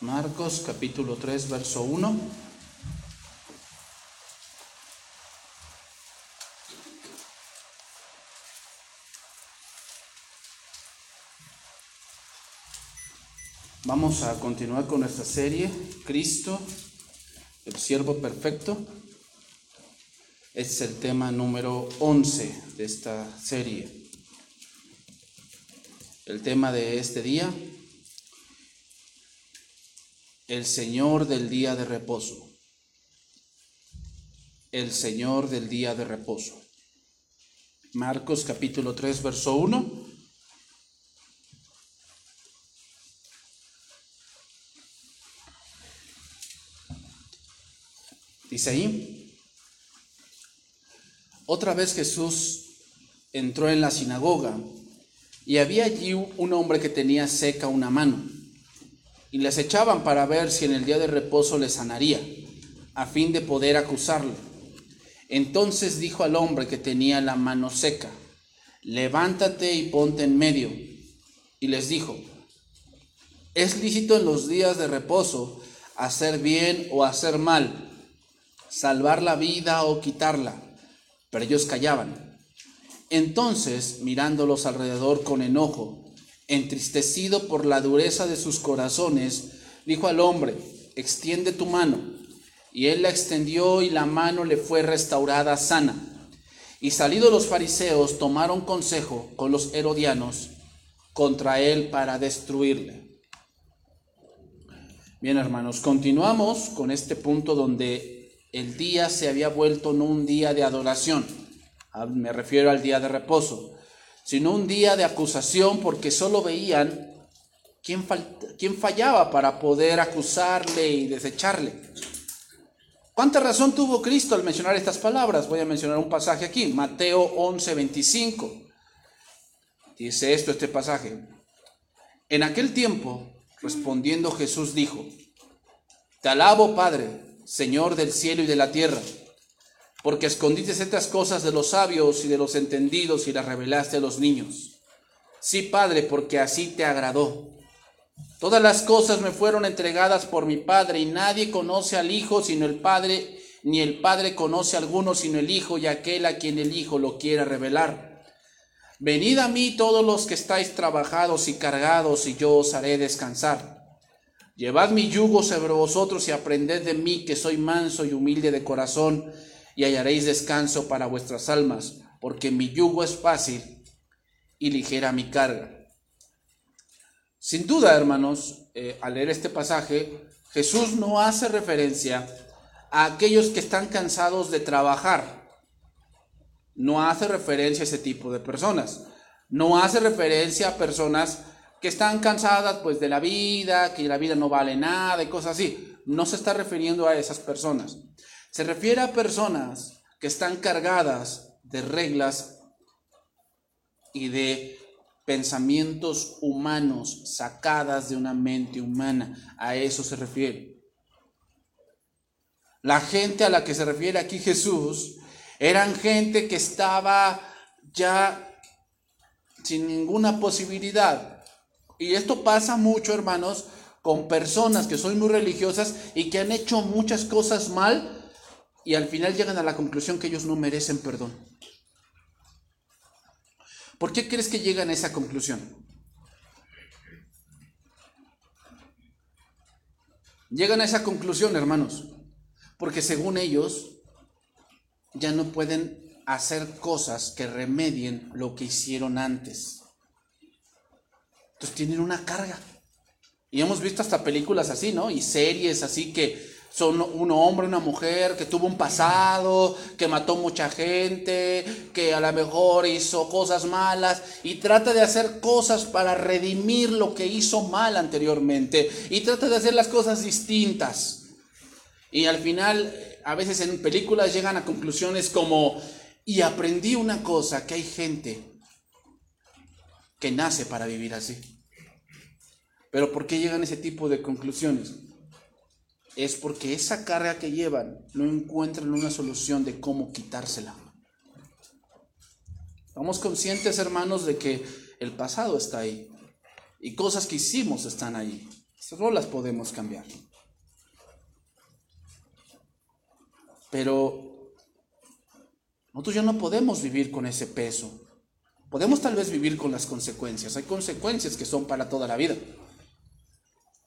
Marcos capítulo 3, verso 1. Vamos a continuar con nuestra serie, Cristo, el siervo perfecto. Es el tema número 11 de esta serie. El tema de este día, el Señor del día de reposo. El Señor del día de reposo. Marcos capítulo 3, verso 1. Dice ahí, otra vez Jesús entró en la sinagoga y había allí un hombre que tenía seca una mano y les echaban para ver si en el día de reposo le sanaría, a fin de poder acusarle. Entonces dijo al hombre que tenía la mano seca, levántate y ponte en medio. Y les dijo, es lícito en los días de reposo hacer bien o hacer mal, salvar la vida o quitarla. Pero ellos callaban. Entonces, mirándolos alrededor con enojo, entristecido por la dureza de sus corazones, dijo al hombre, extiende tu mano. Y él la extendió y la mano le fue restaurada sana. Y salidos los fariseos tomaron consejo con los herodianos contra él para destruirle. Bien hermanos, continuamos con este punto donde el día se había vuelto no un día de adoración, me refiero al día de reposo, sino un día de acusación porque solo veían quién, quién fallaba para poder acusarle y desecharle. ¿Cuánta razón tuvo Cristo al mencionar estas palabras? Voy a mencionar un pasaje aquí, Mateo 11, 25. Dice esto, este pasaje. En aquel tiempo, respondiendo Jesús dijo, Te alabo, Padre, Señor del cielo y de la tierra, porque escondiste estas cosas de los sabios y de los entendidos y las revelaste a los niños. Sí, Padre, porque así te agradó. Todas las cosas me fueron entregadas por mi Padre, y nadie conoce al Hijo sino el Padre, ni el Padre conoce a alguno sino el Hijo y aquel a quien el Hijo lo quiera revelar. Venid a mí todos los que estáis trabajados y cargados, y yo os haré descansar. Llevad mi yugo sobre vosotros y aprended de mí, que soy manso y humilde de corazón, y hallaréis descanso para vuestras almas, porque mi yugo es fácil y ligera mi carga. Sin duda, hermanos, eh, al leer este pasaje, Jesús no hace referencia a aquellos que están cansados de trabajar. No hace referencia a ese tipo de personas. No hace referencia a personas que están cansadas pues de la vida, que la vida no vale nada y cosas así. No se está refiriendo a esas personas. Se refiere a personas que están cargadas de reglas y de pensamientos humanos sacadas de una mente humana. A eso se refiere. La gente a la que se refiere aquí Jesús eran gente que estaba ya sin ninguna posibilidad. Y esto pasa mucho, hermanos, con personas que son muy religiosas y que han hecho muchas cosas mal y al final llegan a la conclusión que ellos no merecen perdón. ¿Por qué crees que llegan a esa conclusión? Llegan a esa conclusión, hermanos, porque según ellos ya no pueden hacer cosas que remedien lo que hicieron antes. Entonces tienen una carga. Y hemos visto hasta películas así, ¿no? Y series así que son un hombre, una mujer que tuvo un pasado, que mató mucha gente, que a lo mejor hizo cosas malas y trata de hacer cosas para redimir lo que hizo mal anteriormente y trata de hacer las cosas distintas. Y al final, a veces en películas llegan a conclusiones como, y aprendí una cosa, que hay gente que nace para vivir así. Pero ¿por qué llegan a ese tipo de conclusiones? Es porque esa carga que llevan no encuentran una solución de cómo quitársela. Estamos conscientes, hermanos, de que el pasado está ahí y cosas que hicimos están ahí. Solo las podemos cambiar. Pero nosotros ya no podemos vivir con ese peso. Podemos tal vez vivir con las consecuencias. Hay consecuencias que son para toda la vida.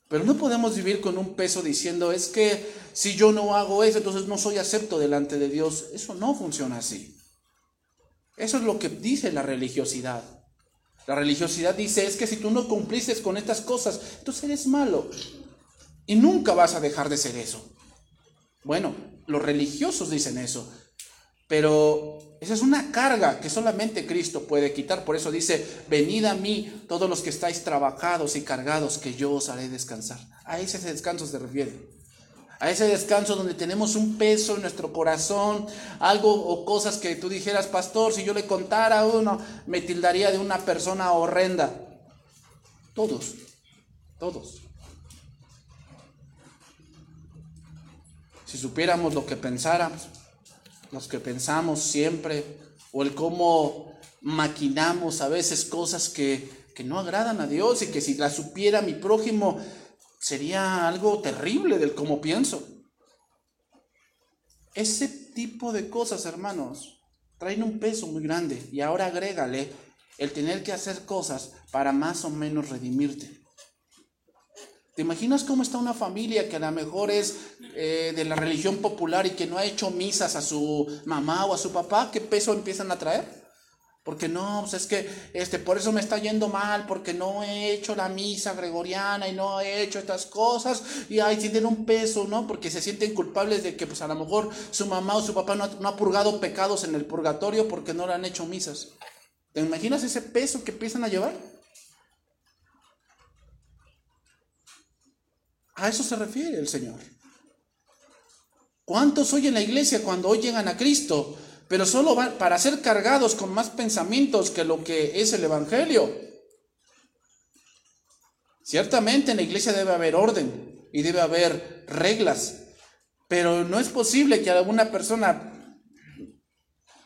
Pero no podemos vivir con un peso diciendo, es que si yo no hago eso, entonces no soy acepto delante de Dios. Eso no funciona así. Eso es lo que dice la religiosidad. La religiosidad dice, es que si tú no cumpliste con estas cosas, entonces eres malo. Y nunca vas a dejar de ser eso. Bueno, los religiosos dicen eso. Pero esa es una carga que solamente Cristo puede quitar. Por eso dice, venid a mí todos los que estáis trabajados y cargados, que yo os haré descansar. A ese descanso se refiere. A ese descanso donde tenemos un peso en nuestro corazón, algo o cosas que tú dijeras, pastor, si yo le contara a uno, me tildaría de una persona horrenda. Todos, todos. Si supiéramos lo que pensáramos, los que pensamos siempre, o el cómo maquinamos a veces cosas que, que no agradan a Dios y que si las supiera mi prójimo sería algo terrible del cómo pienso. Ese tipo de cosas, hermanos, traen un peso muy grande y ahora agrégale el tener que hacer cosas para más o menos redimirte. ¿Te imaginas cómo está una familia que a lo mejor es eh, de la religión popular y que no ha hecho misas a su mamá o a su papá? ¿Qué peso empiezan a traer? Porque no, pues es que este, por eso me está yendo mal, porque no he hecho la misa gregoriana y no he hecho estas cosas, y ahí tienen un peso, ¿no? Porque se sienten culpables de que pues a lo mejor su mamá o su papá no ha, no ha purgado pecados en el purgatorio porque no le han hecho misas. ¿Te imaginas ese peso que empiezan a llevar? A eso se refiere el Señor. ¿Cuántos hoy en la iglesia cuando hoy llegan a Cristo, pero solo van para ser cargados con más pensamientos que lo que es el Evangelio? Ciertamente en la iglesia debe haber orden y debe haber reglas, pero no es posible que alguna persona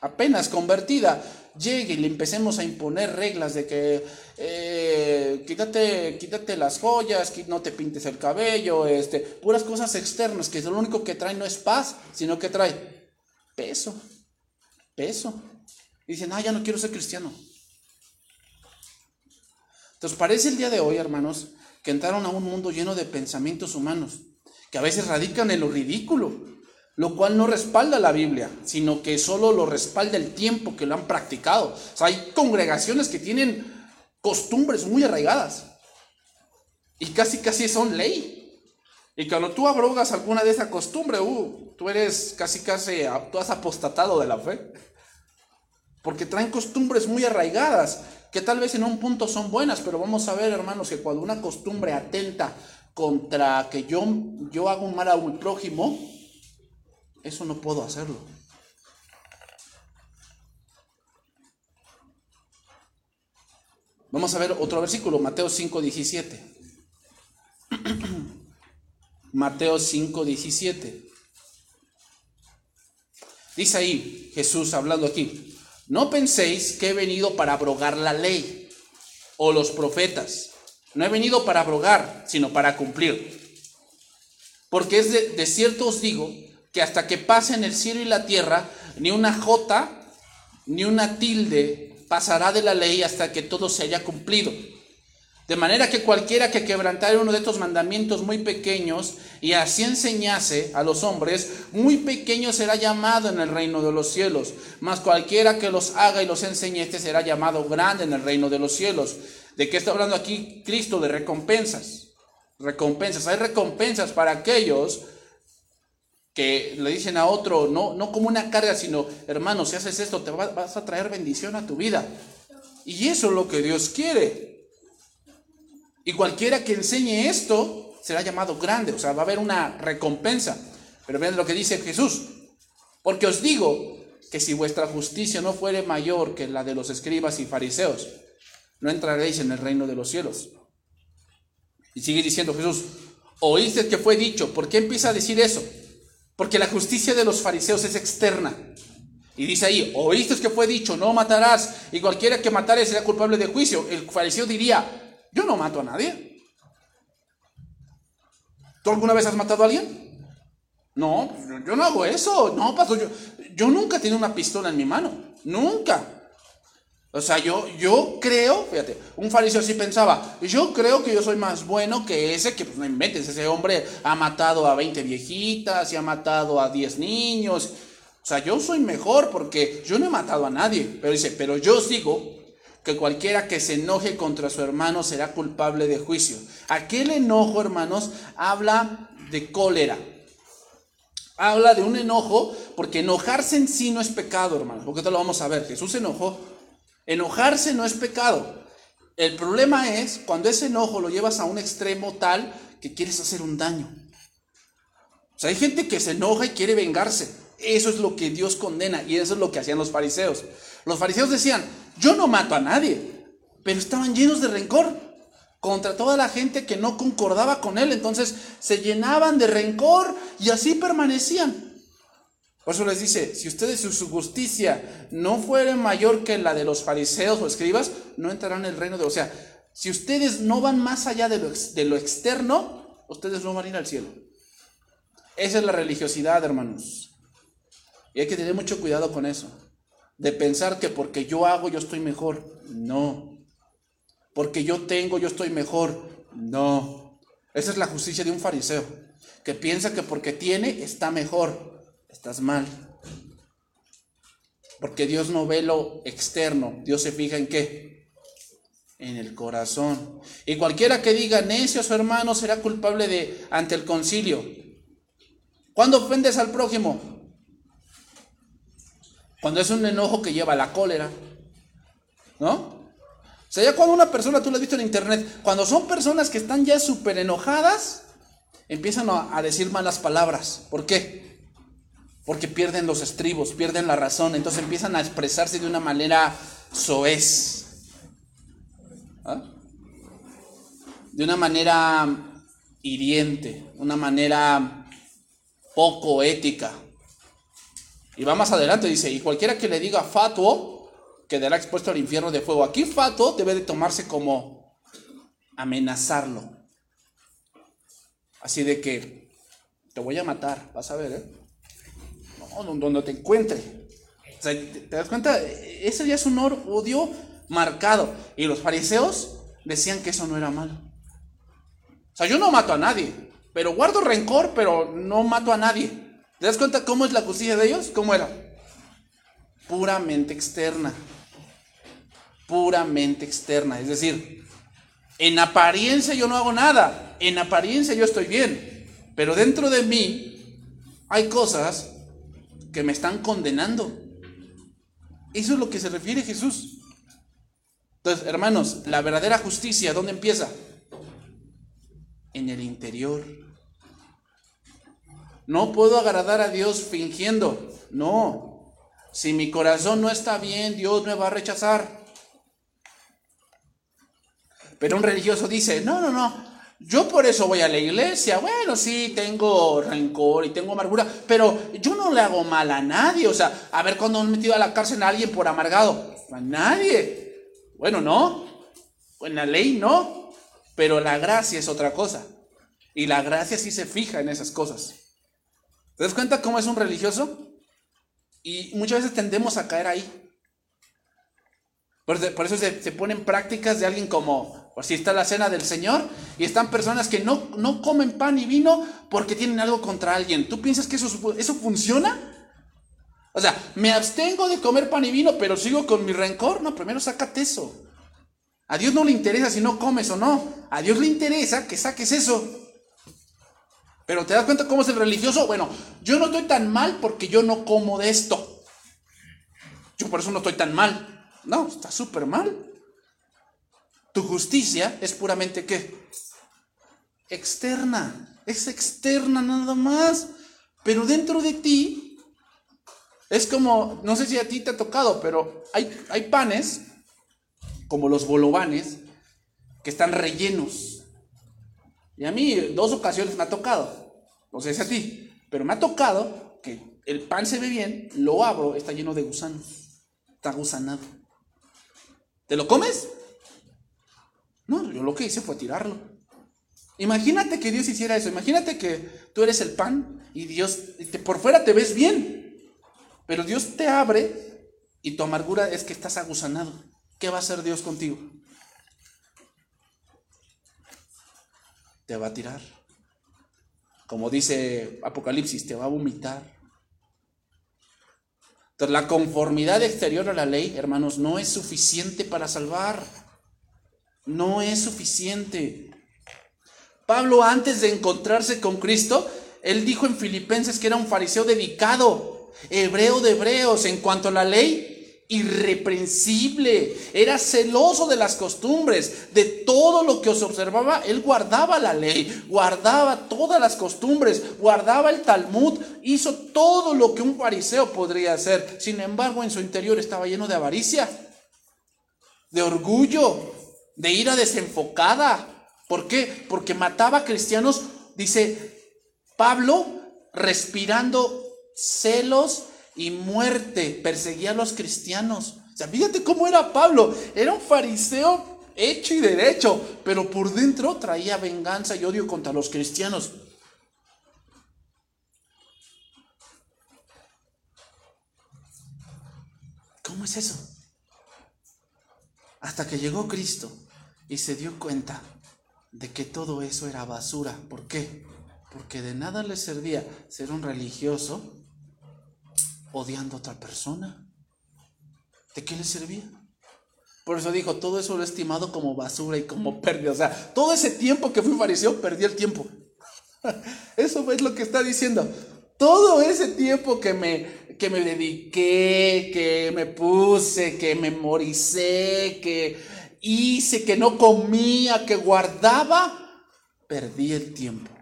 apenas convertida llegue y le empecemos a imponer reglas de que eh, quítate, quítate las joyas, no te pintes el cabello, este, puras cosas externas que lo único que trae no es paz, sino que trae peso, peso. Y dicen, ah, ya no quiero ser cristiano. Entonces parece el día de hoy, hermanos, que entraron a un mundo lleno de pensamientos humanos, que a veces radican en lo ridículo, lo cual no respalda la Biblia, sino que solo lo respalda el tiempo que lo han practicado. O hay congregaciones que tienen costumbres muy arraigadas y casi casi son ley. Y cuando tú abrogas alguna de esa costumbre, uh, tú eres casi casi, tú has apostatado de la fe. Porque traen costumbres muy arraigadas, que tal vez en un punto son buenas, pero vamos a ver, hermanos, que cuando una costumbre atenta contra que yo, yo hago un mal a un prójimo, eso no puedo hacerlo. Vamos a ver otro versículo, Mateo 5, 17. Mateo 5, 17. Dice ahí Jesús hablando aquí, no penséis que he venido para abrogar la ley o los profetas. No he venido para abrogar, sino para cumplir. Porque es de, de cierto os digo que hasta que pasen el cielo y la tierra, ni una jota, ni una tilde pasará de la ley hasta que todo se haya cumplido. De manera que cualquiera que quebrantare uno de estos mandamientos muy pequeños y así enseñase a los hombres, muy pequeño será llamado en el reino de los cielos. Mas cualquiera que los haga y los enseñe, este será llamado grande en el reino de los cielos. ¿De qué está hablando aquí Cristo? De recompensas. Recompensas. Hay recompensas para aquellos que le dicen a otro, no, no como una carga, sino, hermano, si haces esto, te vas a traer bendición a tu vida. Y eso es lo que Dios quiere. Y cualquiera que enseñe esto será llamado grande, o sea, va a haber una recompensa. Pero vean lo que dice Jesús. Porque os digo que si vuestra justicia no fuere mayor que la de los escribas y fariseos, no entraréis en el reino de los cielos. Y sigue diciendo Jesús, oíste que fue dicho, ¿por qué empieza a decir eso? Porque la justicia de los fariseos es externa. Y dice ahí, oíste que fue dicho, no matarás, y cualquiera que matare será culpable de juicio. El fariseo diría, yo no mato a nadie. ¿Tú alguna vez has matado a alguien? No, yo, no hago eso. No, pastor, yo, yo nunca he tenido una pistola en mi mano. Nunca. O sea, yo, yo creo, fíjate, un fariseo así pensaba, yo creo que yo soy más bueno que ese, que pues no inventes, ese hombre ha matado a 20 viejitas y ha matado a 10 niños. O sea, yo soy mejor porque yo no he matado a nadie. Pero dice, pero yo sigo que cualquiera que se enoje contra su hermano será culpable de juicio. Aquel enojo, hermanos, habla de cólera. Habla de un enojo, porque enojarse en sí no es pecado, hermanos. Porque esto lo vamos a ver. Jesús enojó Enojarse no es pecado. El problema es cuando ese enojo lo llevas a un extremo tal que quieres hacer un daño. O sea, hay gente que se enoja y quiere vengarse. Eso es lo que Dios condena y eso es lo que hacían los fariseos. Los fariseos decían, yo no mato a nadie, pero estaban llenos de rencor contra toda la gente que no concordaba con él. Entonces se llenaban de rencor y así permanecían. Por eso les dice, si ustedes su justicia no fuere mayor que la de los fariseos o escribas, no entrarán en el reino de... O sea, si ustedes no van más allá de lo, de lo externo, ustedes no van a ir al cielo. Esa es la religiosidad, hermanos. Y hay que tener mucho cuidado con eso. De pensar que porque yo hago, yo estoy mejor. No. Porque yo tengo, yo estoy mejor. No. Esa es la justicia de un fariseo. Que piensa que porque tiene, está mejor estás mal. Porque Dios no ve lo externo, Dios se fija en qué? En el corazón. Y cualquiera que diga necio a su hermano será culpable de ante el concilio. ¿Cuándo ofendes al prójimo? Cuando es un enojo que lleva la cólera. ¿No? O sea, ya cuando una persona, tú lo has visto en internet, cuando son personas que están ya súper enojadas, empiezan a decir malas palabras. ¿Por qué? Porque pierden los estribos, pierden la razón, entonces empiezan a expresarse de una manera soez, ¿ah? de una manera hiriente, una manera poco ética. Y va más adelante, dice, y cualquiera que le diga fatuo, quedará expuesto al infierno de fuego. Aquí fatuo debe de tomarse como amenazarlo. Así de que te voy a matar, vas a ver, ¿eh? Donde te encuentre. ¿te, das cuenta? Ese ya es un odio marcado. Y los fariseos decían que eso no era malo. O sea, yo no mato a nadie, pero guardo rencor, pero no mato a nadie. ¿Te das cuenta cómo es la justicia de ellos? ¿Cómo era? Puramente externa. Puramente externa. Es decir, en apariencia yo no hago nada. En apariencia yo estoy bien. Pero dentro de mí hay cosas que me están condenando. Eso es lo que se refiere Jesús. Entonces, hermanos, la verdadera justicia, ¿dónde empieza? En el interior. No puedo agradar a Dios fingiendo. No. Si mi corazón no está bien, Dios me va a rechazar. Pero un religioso dice, no, no, no, yo por eso voy a la iglesia. Bueno, sí, tengo rencor y tengo amargura, pero yo no le hago mal a nadie. O sea, a ver cuando han metido a la cárcel a alguien por amargado. A nadie. Bueno, no. En la ley no. Pero la gracia es otra cosa. Y la gracia sí se fija en esas cosas. ¿Te das cuenta cómo es un religioso? Y muchas veces tendemos a caer ahí. Por, eso se, se ponen prácticas de alguien como o si está la cena del Señor y están personas que no, no comen pan y vino porque tienen algo contra alguien. ¿Tú piensas que eso, eso funciona? O sea, me abstengo de comer pan y vino, pero sigo con mi rencor. No, primero sácate eso. A Dios no le interesa si no comes o no. A Dios le interesa que saques eso. Pero ¿te das cuenta cómo es el religioso? Bueno, yo no estoy tan mal porque yo no como de esto. Yo por eso no estoy tan mal. No, está súper mal. Tu justicia es puramente qué? Externa. Es externa nada más. Pero dentro de ti es como, no sé si a ti te ha tocado, pero hay, hay panes, como los bolovanes, que están rellenos. Y a mí dos ocasiones me ha tocado. No sé si a ti, pero me ha tocado que el pan se ve bien, lo abro, está lleno de gusanos. Está gusanado. ¿Te lo comes? No, yo lo que hice fue tirarlo. Imagínate que Dios hiciera eso. Imagínate que tú eres el pan y Dios, por fuera te ves bien, pero Dios te abre y tu amargura es que estás aguzanado. ¿Qué va a hacer Dios contigo? Te va a tirar. Como dice Apocalipsis, te va a vomitar. La conformidad exterior a la ley, hermanos, no es suficiente para salvar. No es suficiente. Pablo, antes de encontrarse con Cristo, él dijo en Filipenses que era un fariseo dedicado, hebreo de hebreos, en cuanto a la ley, irreprensible, era celoso de las costumbres, de todo lo que os observaba, él guardaba la ley, guardaba todas las costumbres, guardaba el Talmud, hizo todo lo que un fariseo podría hacer. Sin embargo, en su interior estaba lleno de avaricia, de orgullo, de ira desenfocada. ¿Por qué? Porque mataba a cristianos, dice Pablo, respirando celos y muerte, perseguía a los cristianos. O sea, fíjate cómo era Pablo. Era un fariseo hecho y derecho, pero por dentro traía venganza y odio contra los cristianos. ¿Cómo es eso? Hasta que llegó Cristo y se dio cuenta de que todo eso era basura. ¿Por qué? Porque de nada le servía ser un religioso odiando a otra persona. ¿De qué le servía? Por eso dijo, todo eso lo he estimado como basura y como pérdida. O sea, todo ese tiempo que fui fariseo, perdí el tiempo. Eso es lo que está diciendo. Todo ese tiempo que me, que me dediqué, que me puse, que memoricé, que hice, que no comía, que guardaba, perdí el tiempo.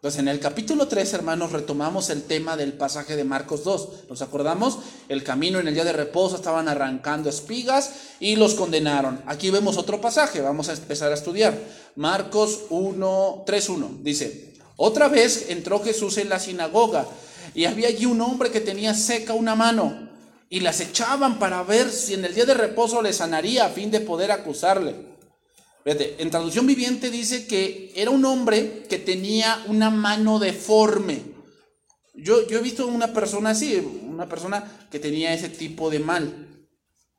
Entonces, en el capítulo 3, hermanos, retomamos el tema del pasaje de Marcos 2. ¿Nos acordamos? El camino en el día de reposo estaban arrancando espigas y los condenaron. Aquí vemos otro pasaje, vamos a empezar a estudiar. Marcos 1, 3, 1. Dice, otra vez entró Jesús en la sinagoga y había allí un hombre que tenía seca una mano y las echaban para ver si en el día de reposo le sanaría a fin de poder acusarle en traducción viviente dice que era un hombre que tenía una mano deforme. Yo, yo he visto una persona así, una persona que tenía ese tipo de mal.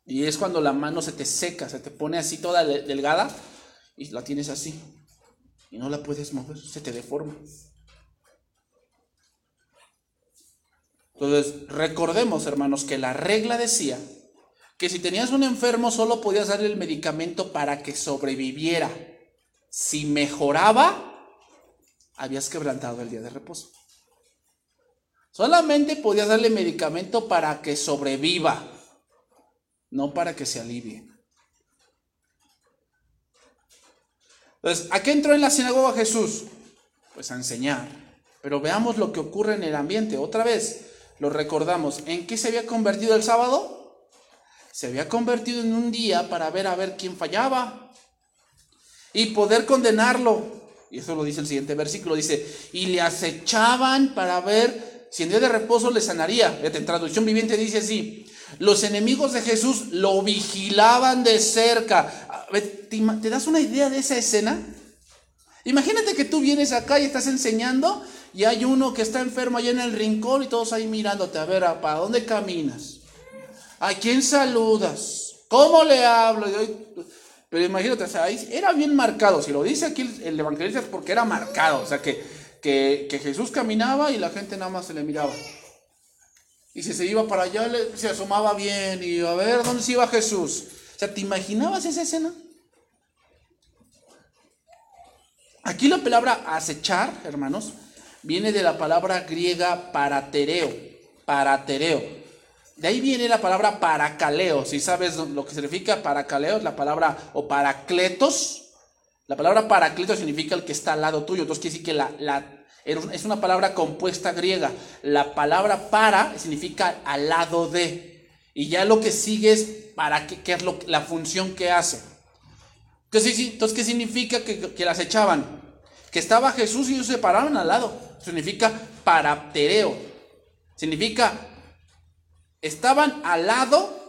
Y es cuando la mano se te seca, se te pone así toda delgada y la tienes así. Y no la puedes mover, se te deforma. Entonces, recordemos, hermanos, que la regla decía que si tenías un enfermo solo podías darle el medicamento para que sobreviviera. Si mejoraba, habías quebrantado el día de reposo. Solamente podías darle medicamento para que sobreviva, no para que se alivie. Entonces, ¿a qué entró en la sinagoga Jesús? Pues a enseñar. Pero veamos lo que ocurre en el ambiente. Otra vez, lo recordamos. ¿En qué se había convertido el sábado? Se había convertido en un día para ver a ver quién fallaba y poder condenarlo. Y eso lo dice el siguiente versículo, dice, y le acechaban para ver si en día de reposo le sanaría. En traducción viviente dice así, los enemigos de Jesús lo vigilaban de cerca. ¿Te das una idea de esa escena? Imagínate que tú vienes acá y estás enseñando y hay uno que está enfermo allá en el rincón y todos ahí mirándote, a ver, ¿para dónde caminas? ¿A quién saludas? ¿Cómo le hablo? Pero imagínate, era bien marcado. Si lo dice aquí el evangelista es porque era marcado. O sea, que, que, Jesús caminaba y la gente nada más se le miraba. Y si se iba para allá, se asomaba bien y a ver dónde se iba Jesús. O sea, ¿te imaginabas esa escena? Aquí la palabra acechar, hermanos, viene de la palabra griega paratereo. Paratereo. De ahí viene la palabra paracaleo. Si sabes lo que significa paracaleo, es la palabra o paracletos. La palabra paracletos significa el que está al lado tuyo. Entonces quiere decir que la, es una palabra compuesta griega. La palabra para significa al lado de. Y ya lo que sigue es para qué, qué es lo, la función que hace. Entonces, ¿qué significa que, que las echaban? Que estaba Jesús y ellos se paraban al lado. Significa paraptereo. Significa estaban al lado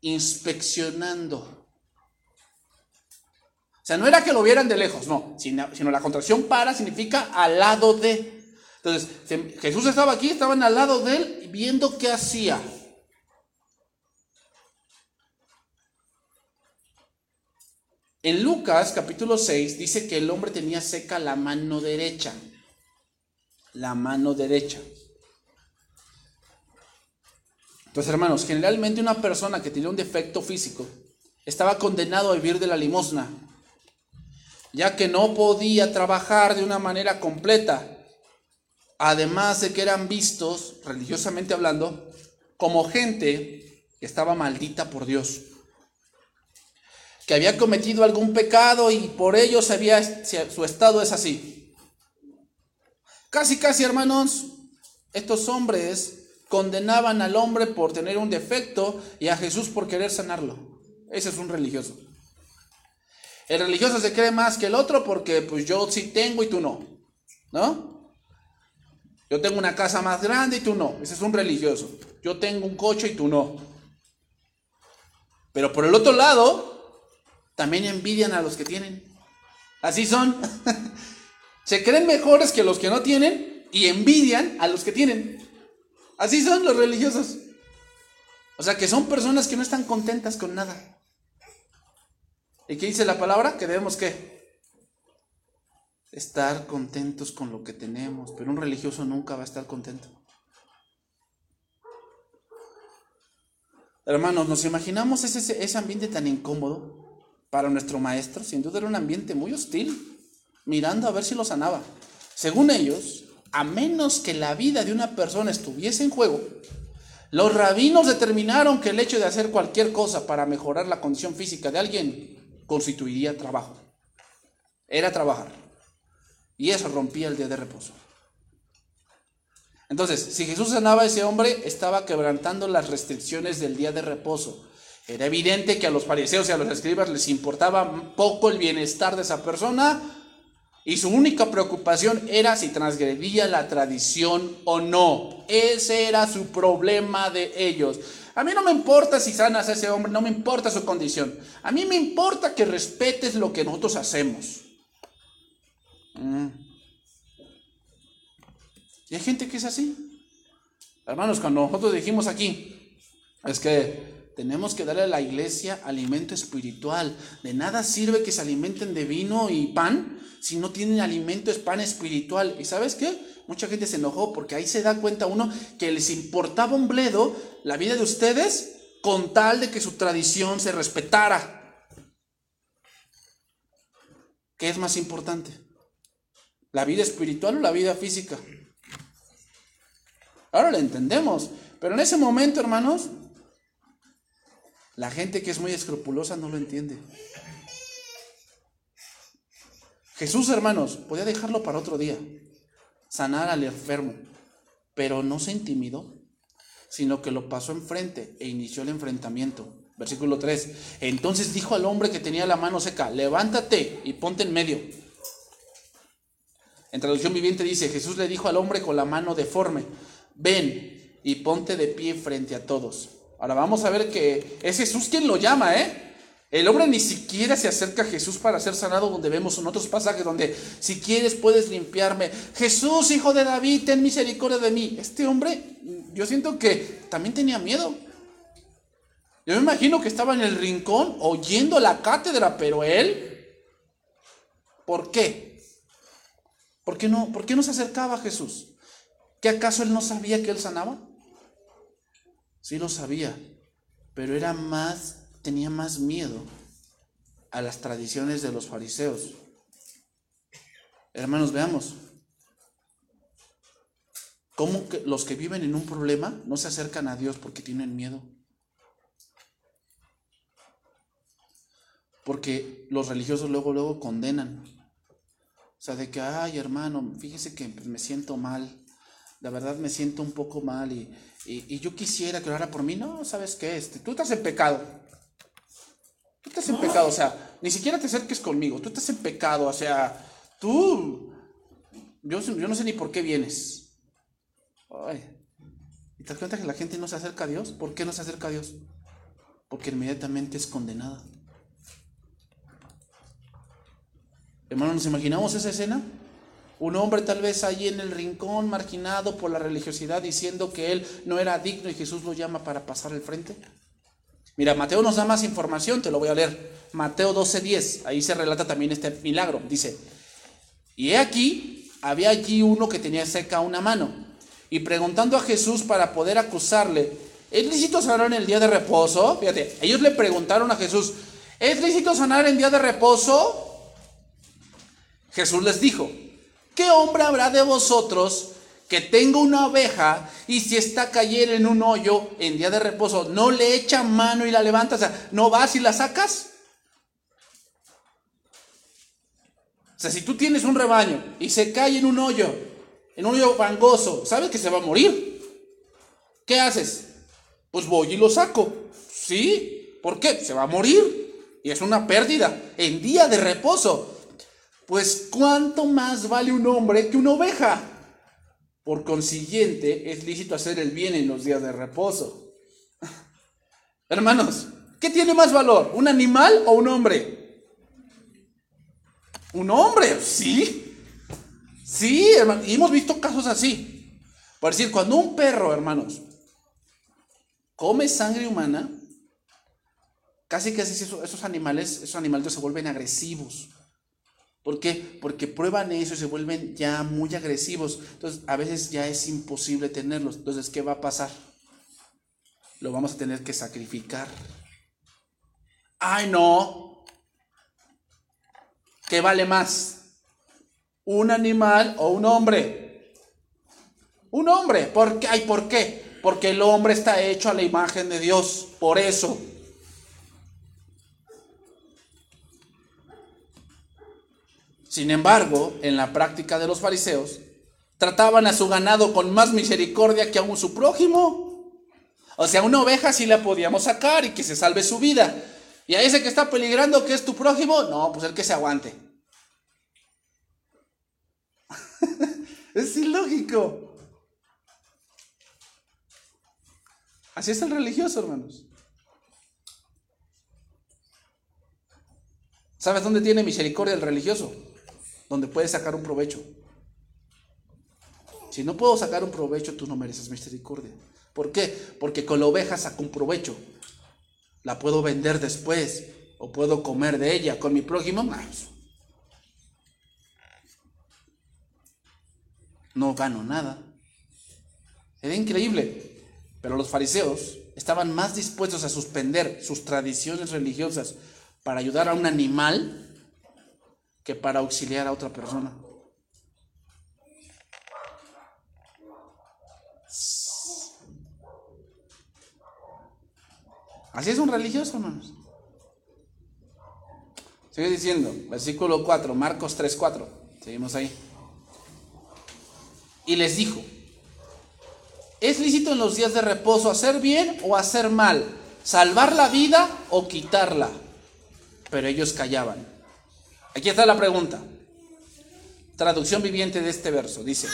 inspeccionando. O sea, no era que lo vieran de lejos, no, sino, la contracción para significa al lado de. Entonces, Jesús estaba aquí, estaban al lado de él viendo qué hacía. En Lucas capítulo 6 dice que el hombre tenía seca la mano derecha. La mano derecha. Entonces, hermanos, generalmente una persona que tenía un defecto físico estaba condenado a vivir de la limosna, ya que no podía trabajar de una manera completa, además de que eran vistos, religiosamente hablando, como gente que estaba maldita por Dios que había cometido algún pecado y por ello sabía, su estado es así. Casi, casi, hermanos, estos hombres condenaban al hombre por tener un defecto y a Jesús por querer sanarlo. Ese es un religioso. El religioso se cree más que el otro porque pues yo sí tengo y tú no. ¿No? Yo tengo una casa más grande y tú no. Ese es un religioso. Yo tengo un coche y tú no. Pero por el otro lado, también envidian a los que tienen. Así son. Se creen mejores que los que no tienen y envidian a los que tienen. Así son los religiosos. O sea que son personas que no están contentas con nada. ¿Y qué dice la palabra? Que debemos qué? Estar contentos con lo que tenemos. Pero un religioso nunca va a estar contento. Hermanos, ¿nos imaginamos ese, ese ambiente tan incómodo? Para nuestro maestro, sin duda era un ambiente muy hostil, mirando a ver si lo sanaba. Según ellos, a menos que la vida de una persona estuviese en juego, los rabinos determinaron que el hecho de hacer cualquier cosa para mejorar la condición física de alguien constituiría trabajo. Era trabajar. Y eso rompía el día de reposo. Entonces, si Jesús sanaba a ese hombre, estaba quebrantando las restricciones del día de reposo. Era evidente que a los fariseos y a los escribas les importaba poco el bienestar de esa persona y su única preocupación era si transgredía la tradición o no. Ese era su problema de ellos. A mí no me importa si sanas a ese hombre, no me importa su condición. A mí me importa que respetes lo que nosotros hacemos. Mm. Y hay gente que es así. Hermanos, cuando nosotros dijimos aquí, es que tenemos que darle a la iglesia alimento espiritual. De nada sirve que se alimenten de vino y pan si no tienen alimento es pan espiritual. ¿Y sabes qué? Mucha gente se enojó porque ahí se da cuenta uno que les importaba un bledo la vida de ustedes con tal de que su tradición se respetara. ¿Qué es más importante? ¿La vida espiritual o la vida física? Ahora lo entendemos, pero en ese momento, hermanos, la gente que es muy escrupulosa no lo entiende. Jesús, hermanos, podía dejarlo para otro día, sanar al enfermo, pero no se intimidó, sino que lo pasó enfrente e inició el enfrentamiento. Versículo 3. Entonces dijo al hombre que tenía la mano seca, levántate y ponte en medio. En traducción viviente dice, Jesús le dijo al hombre con la mano deforme, ven y ponte de pie frente a todos. Ahora vamos a ver que es Jesús quien lo llama, ¿eh? El hombre ni siquiera se acerca a Jesús para ser sanado, donde vemos en otros pasajes donde si quieres puedes limpiarme. Jesús, hijo de David, ten misericordia de mí. Este hombre, yo siento que también tenía miedo. Yo me imagino que estaba en el rincón oyendo la cátedra, pero él, ¿por qué? ¿Por qué no, por qué no se acercaba a Jesús? ¿Que acaso él no sabía que él sanaba? Sí lo sabía, pero era más, tenía más miedo a las tradiciones de los fariseos. Hermanos, veamos. ¿Cómo que los que viven en un problema no se acercan a Dios porque tienen miedo? Porque los religiosos luego, luego condenan. O sea, de que, ay hermano, fíjese que me siento mal la verdad me siento un poco mal y, yo quisiera que orara por mí. No, ¿sabes qué? Este, tú estás en pecado. Tú estás en pecado, o sea, ni siquiera te acerques conmigo. Tú estás en pecado, o sea, tú, yo, yo no sé ni por qué vienes. ¿Y te das cuenta que la gente no se acerca a Dios? ¿Por qué no se acerca a Dios? porque inmediatamente es condenada. Hermanos, ¿nos imaginamos esa escena? Un hombre tal vez ahí en el rincón, marginado por la religiosidad, diciendo que él no era digno y Jesús lo llama para pasar al frente. Mira, Mateo nos da más información, te lo voy a leer. Mateo 12:10, ahí se relata también este milagro. Dice, y he aquí, había allí uno que tenía seca una mano, y preguntando a Jesús para poder acusarle, ¿es lícito sanar en el día de reposo? Fíjate, ellos le preguntaron a Jesús, ¿es lícito sanar en día de reposo? Jesús les dijo, ¿qué hombre habrá de vosotros que tenga una oveja y si está cayendo en un hoyo en día de reposo, no le echa mano y la levanta? O sea, ¿no vas y la sacas? O sea, si tú tienes un rebaño y se cae en un hoyo, en un hoyo fangoso, sabes que se va a morir. ¿Qué haces? Pues voy y lo saco. ¿Sí? ¿Por qué? Se va a morir. Y es una pérdida en día de reposo. Pues ¿cuánto más vale un hombre que una oveja? Por consiguiente, es lícito hacer el bien en los días de reposo. Hermanos, ¿qué tiene más valor? ¿Un animal o un hombre? Un hombre, sí. Sí, hermano. Y hemos visto casos así. Por decir, cuando un perro, hermanos, come sangre humana, casi que esos animales, esos animales se vuelven agresivos. ¿Por qué? Porque prueban eso y se vuelven ya muy agresivos. Entonces, a veces ya es imposible tenerlos. Entonces, ¿qué va a pasar? Lo vamos a tener que sacrificar. Ay, no. ¿Qué vale más? ¿Un animal o un hombre? Un hombre. ¿Por qué? Ay, ¿por qué? Porque el hombre está hecho a la imagen de Dios. Por eso. Sin embargo, en la práctica de los fariseos, trataban a su ganado con más misericordia que a su prójimo. O sea, una oveja sí la podíamos sacar y que se salve su vida. Y a ese que está peligrando, que es tu prójimo, no, pues el que se aguante. es ilógico. Así es el religioso, hermanos. ¿Sabes dónde tiene misericordia el religioso? Donde puedes sacar un provecho. Si no puedo sacar un provecho, tú no mereces misericordia. ¿Por qué? Porque con la oveja saco un provecho. La puedo vender después o puedo comer de ella. Con mi prójimo. No gano nada. Era increíble. Pero los fariseos estaban más dispuestos a suspender sus tradiciones religiosas para ayudar a un animal que para auxiliar a otra persona. Así es un religioso, hermanos. Sigue diciendo, versículo 4, Marcos 3, 4. Seguimos ahí. Y les dijo, ¿es lícito en los días de reposo hacer bien o hacer mal? ¿Salvar la vida o quitarla? Pero ellos callaban. Aquí está la pregunta. Traducción viviente de este verso. Dice,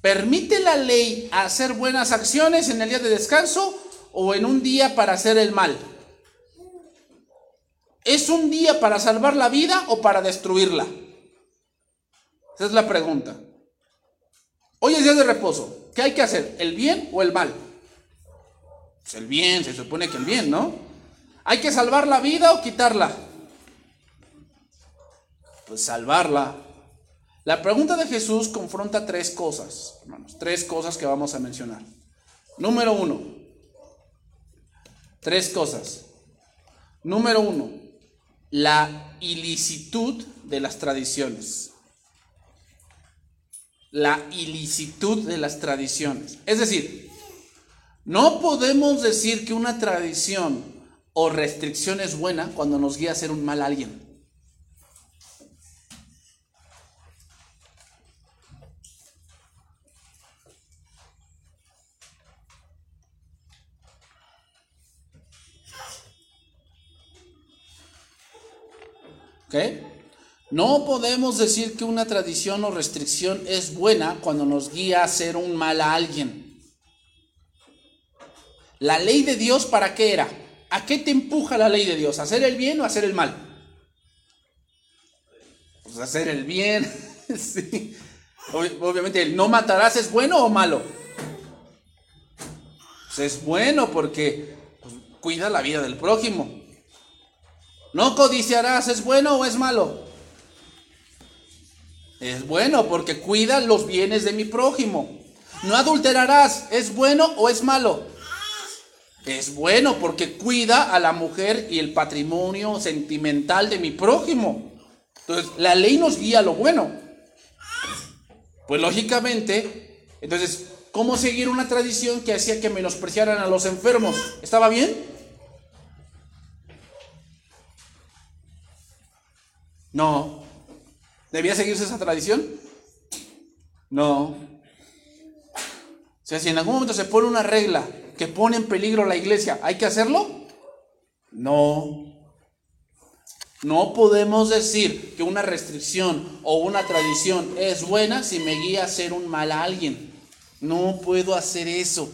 ¿permite la ley hacer buenas acciones en el día de descanso o en un día para hacer el mal? ¿Es un día para salvar la vida o para destruirla? Esa es la pregunta. Hoy es día de reposo. ¿Qué hay que hacer? ¿El bien o el mal? Pues el bien, se supone que el bien, ¿no? ¿Hay que salvar la vida o quitarla? Pues salvarla. La pregunta de Jesús confronta tres cosas, hermanos, tres cosas que vamos a mencionar. Número uno, tres cosas. Número uno, la ilicitud de las tradiciones. La ilicitud de las tradiciones. Es decir, no podemos decir que una tradición o restricción es buena cuando nos guía a hacer un mal a No podemos decir que una tradición o restricción es buena cuando nos guía a hacer un mal a alguien. ¿La ley de Dios para qué era? ¿A qué te empuja la ley de Dios? ¿A hacer el bien o hacer el mal? Pues hacer el bien. sí. Obviamente, el no matarás es bueno o malo. Pues es bueno porque pues, cuida la vida del prójimo. No codiciarás, ¿es bueno o es malo? Es bueno porque cuida los bienes de mi prójimo. No adulterarás, ¿es bueno o es malo? Es bueno porque cuida a la mujer y el patrimonio sentimental de mi prójimo. Entonces, la ley nos guía a lo bueno. Pues lógicamente, entonces, ¿cómo seguir una tradición que hacía que menospreciaran a los enfermos? ¿Estaba bien? No. ¿Debía seguirse esa tradición? No. O sea, si en algún momento se pone una regla que pone en peligro la iglesia, ¿hay que hacerlo? No. No podemos decir que una restricción o una tradición es buena si me guía a hacer un mal a alguien. No puedo hacer eso.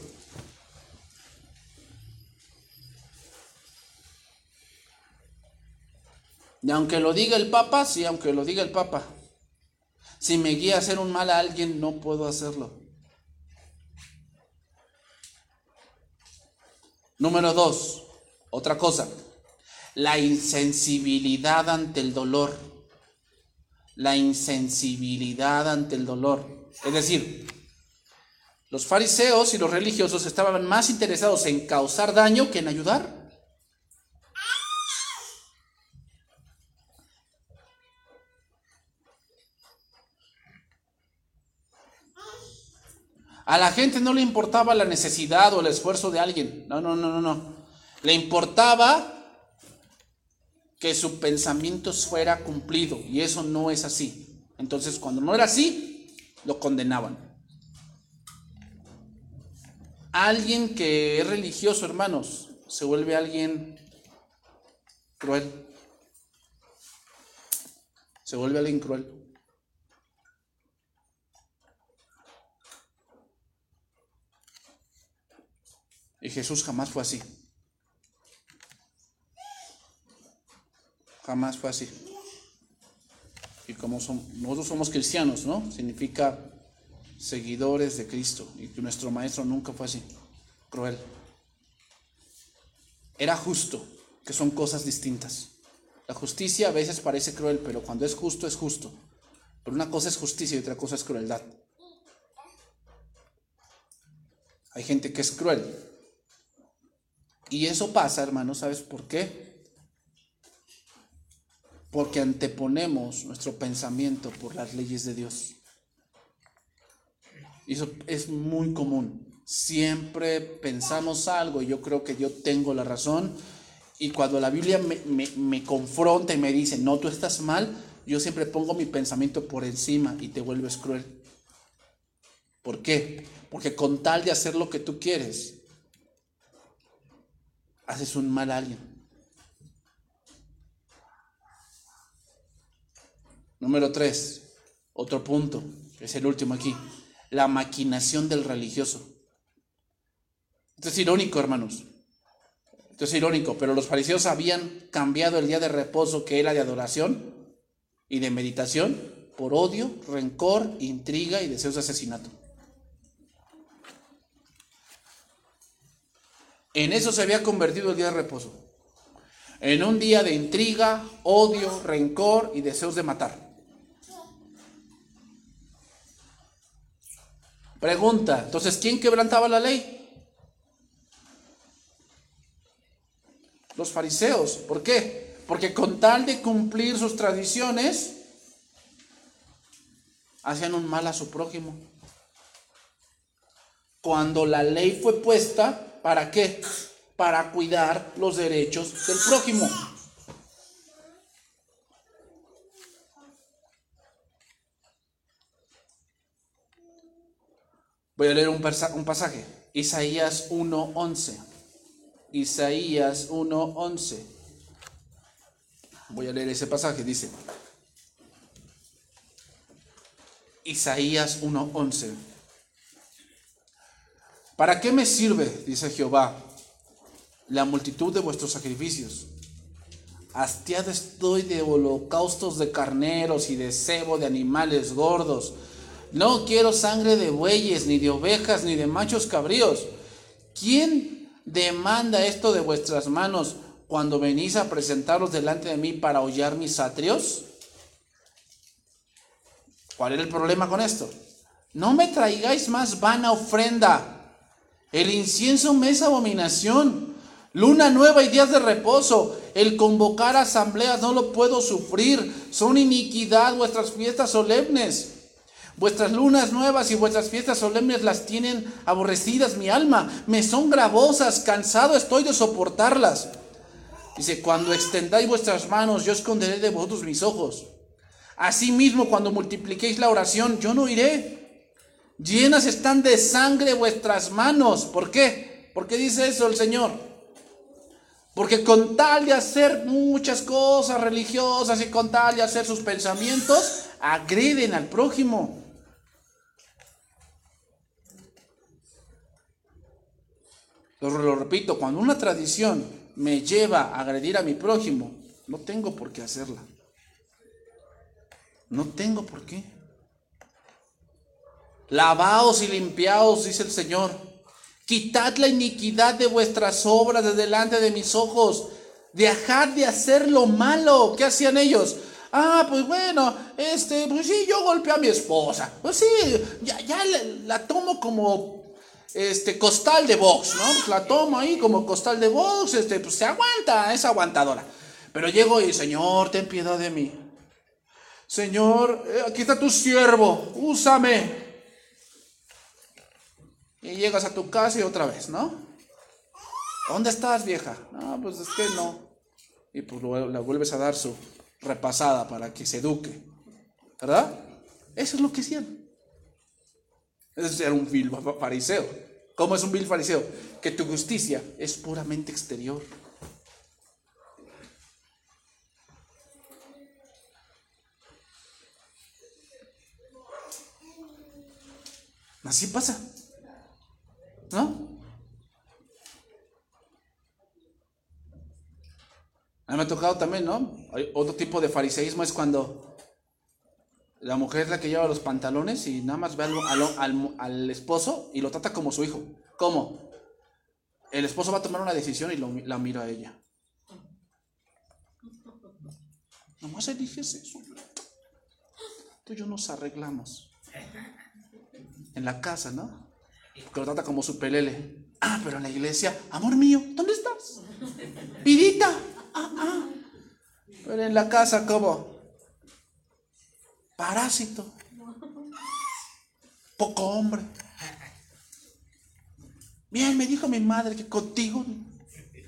Y aunque lo diga el Papa, sí, aunque lo diga el Papa. Si me guía a hacer un mal a alguien, no puedo hacerlo. Número dos, otra cosa, la insensibilidad ante el dolor. La insensibilidad ante el dolor. Es decir, los fariseos y los religiosos estaban más interesados en causar daño que en ayudar. A la gente no le importaba la necesidad o el esfuerzo de alguien. No, no, no, no, no. Le importaba que su pensamiento fuera cumplido. Y eso no es así. Entonces, cuando no era así, lo condenaban. Alguien que es religioso, hermanos, se vuelve alguien cruel. Se vuelve alguien cruel. Y Jesús jamás fue así. Jamás fue así. Y como somos, nosotros somos cristianos, ¿no? Significa seguidores de Cristo. Y que nuestro maestro nunca fue así. Cruel. Era justo, que son cosas distintas. La justicia a veces parece cruel, pero cuando es justo, es justo. Pero una cosa es justicia y otra cosa es crueldad. Hay gente que es cruel, y eso pasa, hermanos, ¿sabes por qué? Porque anteponemos nuestro pensamiento por las leyes de Dios. Y eso es muy común. Siempre pensamos algo y yo creo que yo tengo la razón. Y cuando la Biblia me, me confronta y me dice, no, tú estás mal, yo siempre pongo mi pensamiento por encima y te vuelves cruel. ¿Por qué? Porque con tal de hacer lo que tú quieres, haces un mal a alguien. Número tres, otro punto, es el último aquí, la maquinación del religioso. Esto es irónico, hermanos. Esto es irónico, pero los fariseos habían cambiado el día de reposo que era de adoración y de meditación por odio, rencor, intriga y deseos de asesinato. En eso se había convertido el día de reposo. En un día de intriga, odio, rencor y deseos de matar. Pregunta, entonces, ¿quién quebrantaba la ley? Los fariseos. ¿Por qué? Porque con tal de cumplir sus tradiciones, hacían un mal a su prójimo. Cuando la ley fue puesta, ¿Para qué? Para cuidar los derechos del prójimo. Voy a leer un, pasaje. Isaías 1.11. Isaías 1.11. Voy a leer ese pasaje. Dice. Isaías 1.11. ¿Para qué me sirve, dice Jehová, la multitud de vuestros sacrificios. Hastiado estoy de holocaustos de carneros y de cebo de animales gordos. No quiero sangre de bueyes, ni de ovejas, ni de machos cabríos. ¿Quién demanda esto de vuestras manos cuando venís a presentaros delante de mí para hollar mis atrios? ¿Cuál era el problema con esto? No me traigáis más vana ofrenda. El incienso me es abominación. Luna nueva y días de reposo. El convocar asambleas no lo puedo sufrir. Son iniquidad vuestras fiestas solemnes. Vuestras lunas nuevas y vuestras fiestas solemnes las tienen aborrecidas mi alma. Me son gravosas, cansado estoy de soportarlas. Dice, cuando extendáis vuestras manos, yo esconderé de vosotros mis ojos. Asimismo, cuando multipliquéis la oración, yo no iré. Llenas están de sangre vuestras manos. ¿Por qué? ¿Por qué dice eso el Señor? Porque con tal de hacer muchas cosas religiosas y con tal de hacer sus pensamientos, agreden al prójimo. Lo, repito, cuando una tradición me lleva a agredir a mi prójimo, no tengo por qué hacerla. No tengo por qué. Lavaos y limpiaos, dice el Señor. Quitad la iniquidad de vuestras obras de delante de mis ojos. Dejad de hacer lo malo. ¿Qué hacían ellos? Ah, pues bueno, este, pues sí, yo golpeé a mi esposa. Pues sí, ya, ya la, tomo como este costal de box, ¿no? Pues la tomo ahí como costal de box, este, pues se aguanta, es aguantadora. Pero llego y, Señor, ten piedad de mí. Señor, eh, aquí está tu siervo, úsame. Y llegas a tu casa y otra vez, ¿no? ¿Dónde estás, vieja? No, pues es que no. Y pues la vuelves a dar su repasada para que se eduque. ¿Verdad? Eso es lo que hacían. Eso era un vil fariseo. ¿Cómo es un vil fariseo? Que tu justicia es puramente exterior. Así pasa. ¿No? A mí me ha tocado también, ¿no? Otro tipo de fariseísmo es cuando la mujer es la que lleva los pantalones y nada más ve al, esposo y lo trata como su hijo. ¿Cómo? El esposo va a tomar una decisión y la mira a ella. Nomás eliges eso. Tú y yo nos arreglamos. En la casa, ¿no? Porque lo trata como su pelele. Ah, pero en la iglesia, amor mío, ¿dónde estás? Vidita. Ah, ah. Pero en la casa, ¿cómo? Parásito. Poco hombre. Bien, me dijo mi madre que contigo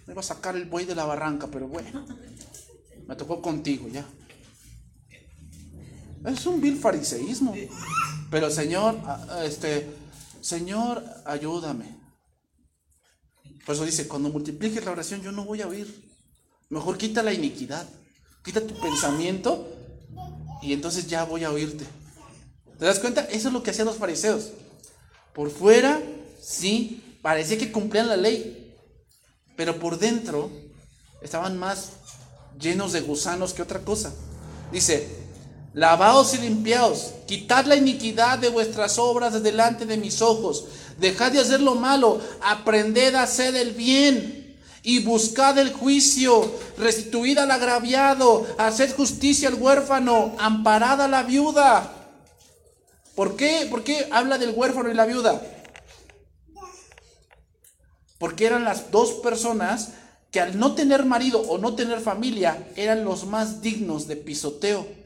me iba a sacar el buey de la barranca, pero bueno, me tocó contigo ya. Es un vil fariseísmo. Pero Señor, este, Señor, ayúdame. Por eso dice, cuando multipliques la oración yo no voy a oír. Mejor quita la iniquidad. Quita tu pensamiento y entonces ya voy a oírte. ¿Te das cuenta? Eso es lo que hacían los fariseos. Por fuera, sí, parecía que cumplían la ley, pero por dentro estaban más llenos de gusanos que otra cosa. Dice, lavaos y limpiaos, quitad la iniquidad de vuestras obras de delante de mis ojos, dejad de hacer lo malo, aprended a hacer el bien y buscad el juicio, restituid al agraviado, haced justicia al huérfano, amparad a la viuda. ¿Por qué? ¿Por qué habla del huérfano y la viuda? Porque eran las dos personas que al no tener marido o no tener familia eran los más dignos de pisoteo.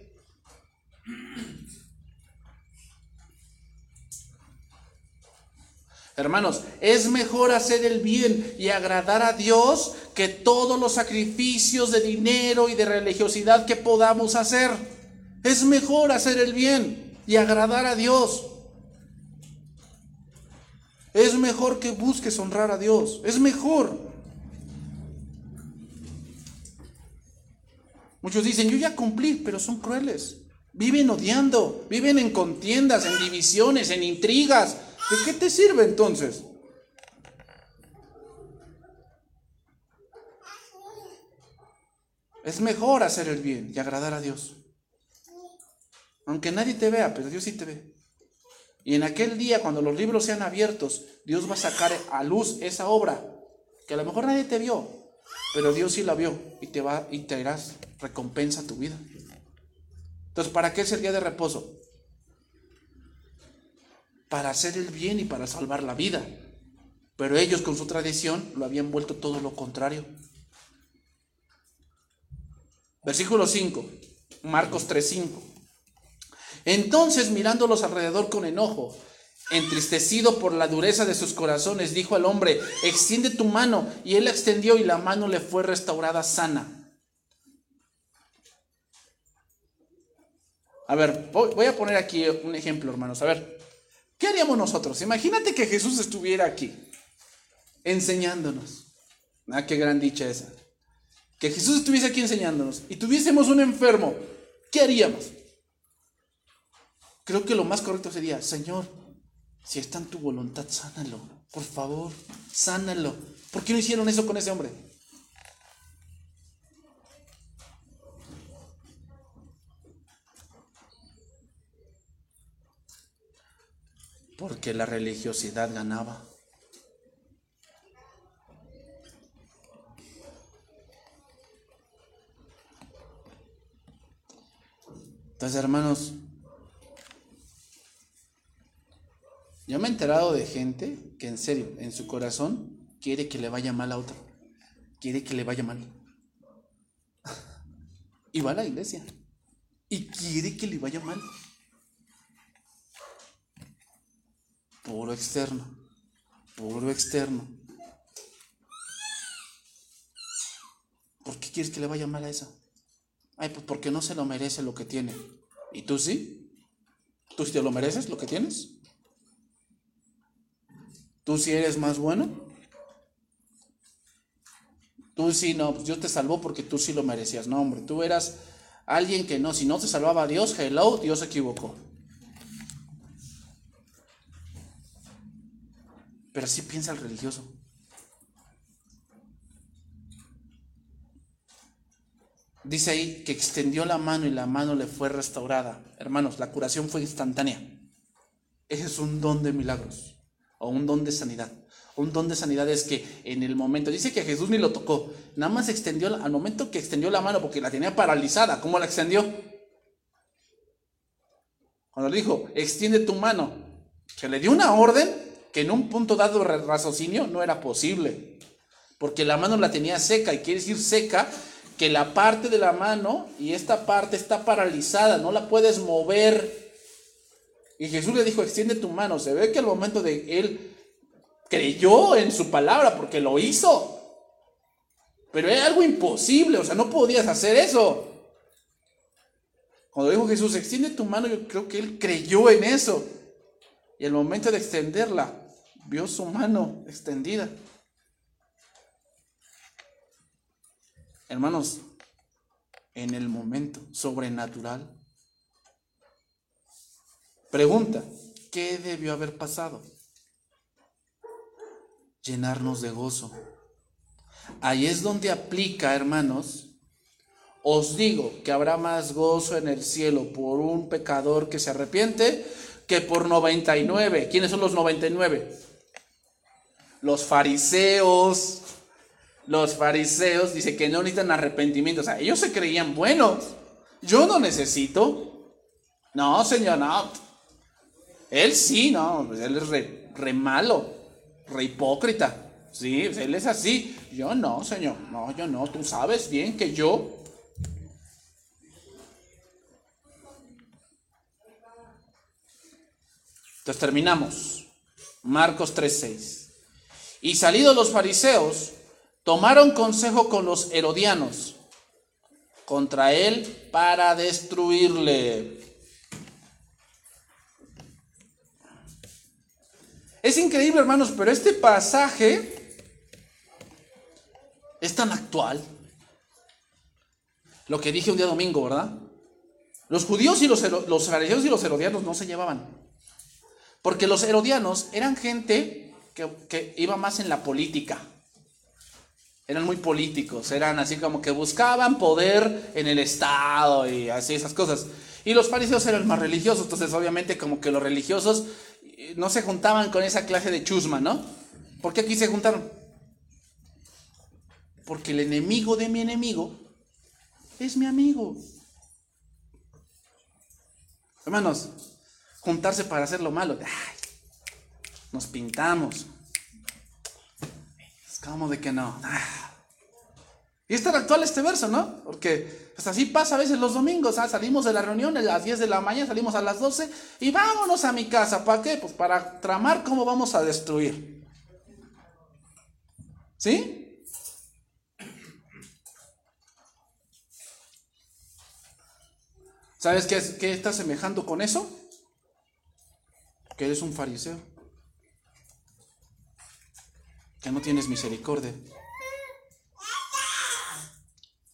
Hermanos, es mejor hacer el bien y agradar a Dios que todos los sacrificios de dinero y de religiosidad que podamos hacer. Es mejor hacer el bien y agradar a Dios. Es mejor que busques honrar a Dios. Es mejor. Muchos dicen, yo ya cumplí, pero son crueles. Viven odiando, viven en contiendas, en divisiones, en intrigas, ¿De qué te sirve entonces? Es mejor hacer el bien y agradar a Dios. Aunque nadie te vea, pero Dios sí te ve. Y en aquel día, cuando los libros sean abiertos, Dios va a sacar a luz esa obra que a lo mejor nadie te vio, pero Dios sí la vio y te va y recompensa a tu vida. Entonces, ¿para qué es el día de reposo? Para hacer el bien y para salvar la vida. Pero ellos con su tradición lo habían vuelto todo lo contrario. Versículo 5, Marcos 3:5. Entonces, mirándolos alrededor con enojo, entristecido por la dureza de sus corazones, dijo al hombre, extiende tu mano. Y él la extendió y la mano le fue restaurada sana. A ver, voy a poner aquí un ejemplo, hermanos. A ver, ¿qué haríamos nosotros? Imagínate que Jesús estuviera aquí, enseñándonos. Ah, qué gran dicha esa. Que Jesús estuviese aquí enseñándonos y tuviésemos un enfermo. ¿Qué haríamos? Creo que lo más correcto sería, Señor, si está en tu voluntad, sánalo. Por favor, sánalo. ¿Por qué no hicieron eso con ese hombre? Porque la religiosidad ganaba. Entonces, hermanos, yo me he enterado de gente que en serio, en su corazón, quiere que le vaya mal a otro. Quiere que le vaya mal. Y va a la iglesia. Y quiere que le vaya mal. Puro externo. Puro externo. ¿Por qué quieres que le vaya mal a esa? Ay, pues porque no se lo merece lo que tiene. ¿Y tú sí? ¿Tú sí te lo mereces lo que tienes? ¿Tú sí eres más bueno? Tú sí, no, pues Dios te salvó porque tú sí lo merecías. No, hombre, tú eras alguien que no, si no te salvaba Dios, hello, Dios se equivocó. Pero así piensa el religioso. Dice ahí que extendió la mano y la mano le fue restaurada. Hermanos, la curación fue instantánea. Ese es un don de milagros o un don de sanidad. Un don de sanidad es que en el momento, dice que Jesús ni lo tocó, nada más extendió, al momento que extendió la mano porque la tenía paralizada, ¿cómo la extendió? Cuando le dijo, extiende tu mano, se le dio una orden que en un punto dado de raciocinio no era posible, porque la mano la tenía seca, y quiere decir seca que la parte de la mano y esta parte está paralizada, no la puedes mover. Y Jesús le dijo, extiende tu mano. Se ve que al momento de él creyó en su palabra porque lo hizo. Pero era algo imposible, o sea, no podías hacer eso. Cuando dijo Jesús, extiende tu mano, yo creo que él creyó en eso. Y al momento de extenderla, vio su mano extendida. Hermanos, en el momento sobrenatural. Pregunta, ¿qué debió haber pasado? Llenarnos de gozo. Ahí es donde aplica, hermanos. Os digo que habrá más gozo en el cielo por un pecador que se arrepiente que por 99. ¿Quiénes son los 99? Los fariseos, los fariseos, dice que no necesitan arrepentimiento. O sea, ellos se creían buenos. Yo no necesito. No, Señor, no. Él sí, no. Pues él es re, malo, re hipócrita. Sí, él es así. Yo no, Señor. No, yo no. Tú sabes bien que yo. Entonces terminamos. Marcos 3:6. Y salidos los fariseos, tomaron consejo con los herodianos contra él para destruirle. Es increíble, hermanos, pero este pasaje es tan actual. Lo que dije un día domingo, ¿verdad? Los judíos y los, los fariseos y los herodianos no se llevaban. Porque los herodianos eran gente que, iba más en la política Eran muy políticos, eran así como que buscaban poder en el Estado y así esas cosas. Y los fariseos eran más religiosos, entonces obviamente como que los religiosos eh, no se juntaban con esa clase de chusma, ¿no? ¿Por qué aquí se juntaron? Porque el enemigo de mi enemigo es mi amigo. Hermanos, juntarse para hacer lo malo. Nos pintamos. Es como de que no. Y es tan actual este verso, ¿no? Porque pues así pasa a veces los domingos. ¿ah? Salimos de la reunión a las 10 de la mañana, salimos a las 12 y vámonos a mi casa. ¿Para qué? Pues para tramar cómo vamos a destruir. ¿Sí? ¿Sabes qué, qué está semejando con eso? Que eres un fariseo. Que no tienes misericordia.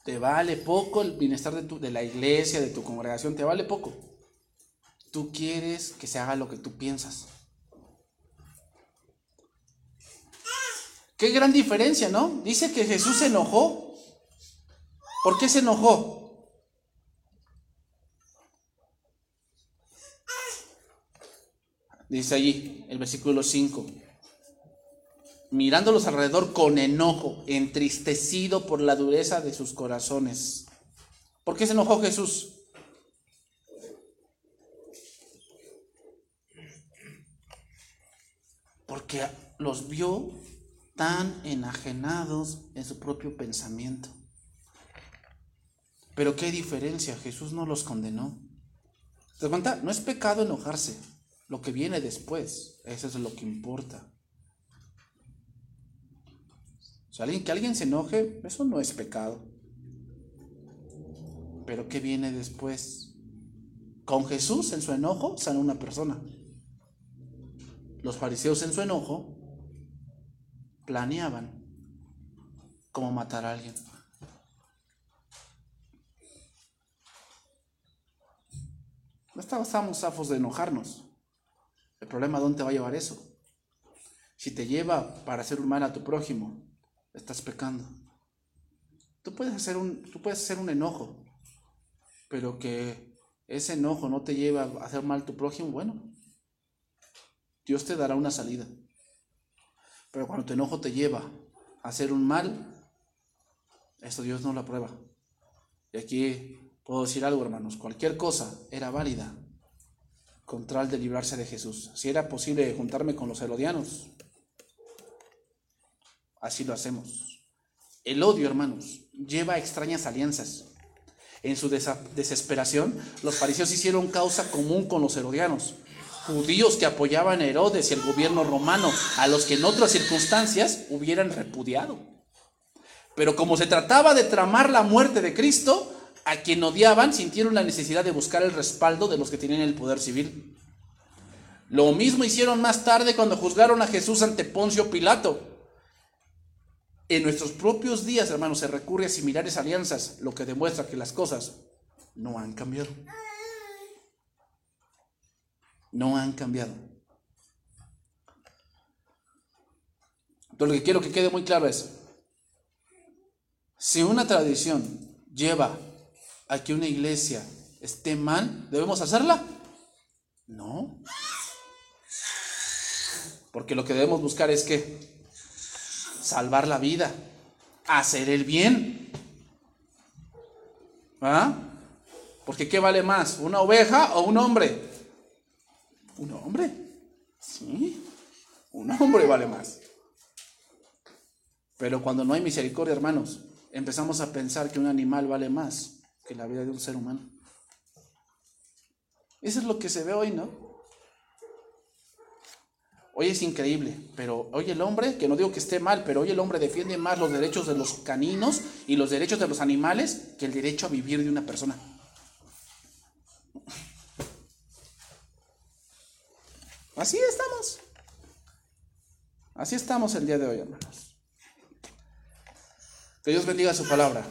Te vale poco el bienestar de, tu, de la iglesia, de tu congregación, te vale poco. Tú quieres que se haga lo que tú piensas. Qué gran diferencia, ¿no? Dice que Jesús se enojó. ¿Por qué se enojó? Dice allí, el versículo 5. Mirándolos alrededor con enojo, entristecido por la dureza de sus corazones. ¿Por qué se enojó Jesús? Porque los vio tan enajenados en su propio pensamiento. Pero qué diferencia, Jesús no los condenó. ¿Te das cuenta? No es pecado enojarse. Lo que viene después, eso es lo que importa. O que alguien se enoje, eso no es pecado. Pero ¿qué viene después? Con Jesús en su enojo sana una persona. Los fariseos en su enojo planeaban cómo matar a alguien. No estábamos zafos de enojarnos. El problema, ¿dónde te va a llevar eso? Si te lleva para hacer un mal a tu prójimo, estás pecando. Tú puedes hacer un, tú puedes hacer un enojo, pero que ese enojo no te lleva a hacer mal tu prójimo, bueno, Dios te dará una salida. Pero cuando tu enojo te lleva a hacer un mal, esto Dios no lo aprueba. Y aquí puedo decir algo, hermanos, cualquier cosa era válida con de librarse de Jesús. Si era posible juntarme con los herodianos, así lo hacemos. El odio, hermanos, lleva a extrañas alianzas. En su desesperación, los fariseos hicieron causa común con los herodianos, judíos que apoyaban a Herodes y el gobierno romano, a los que en otras circunstancias hubieran repudiado. Pero como se trataba de tramar la muerte de Cristo, a quien odiaban sintieron la necesidad de buscar el respaldo de los que tenían el poder civil. Lo mismo hicieron más tarde cuando juzgaron a Jesús ante Poncio Pilato. En nuestros propios días, hermanos, se recurre a similares alianzas, lo que demuestra que las cosas no han cambiado. No han cambiado. Entonces, lo que quiero que quede muy claro es, si una tradición lleva a que una iglesia esté mal, ¿debemos hacerla? No. Porque lo que debemos buscar es que salvar la vida, hacer el bien. ¿Ah? Porque ¿qué vale más? ¿Una oveja o un hombre? ¿Un hombre? Sí, un hombre vale más. Pero cuando no hay misericordia, hermanos, empezamos a pensar que un animal vale más que la vida de un ser humano. Eso es lo que se ve hoy, ¿no? Hoy es increíble, pero hoy el hombre, que no digo que esté mal, pero hoy el hombre defiende más los derechos de los caninos y los derechos de los animales que el derecho a vivir de una persona. Así estamos. Así estamos el día de hoy, hermanos. Que Dios bendiga su palabra.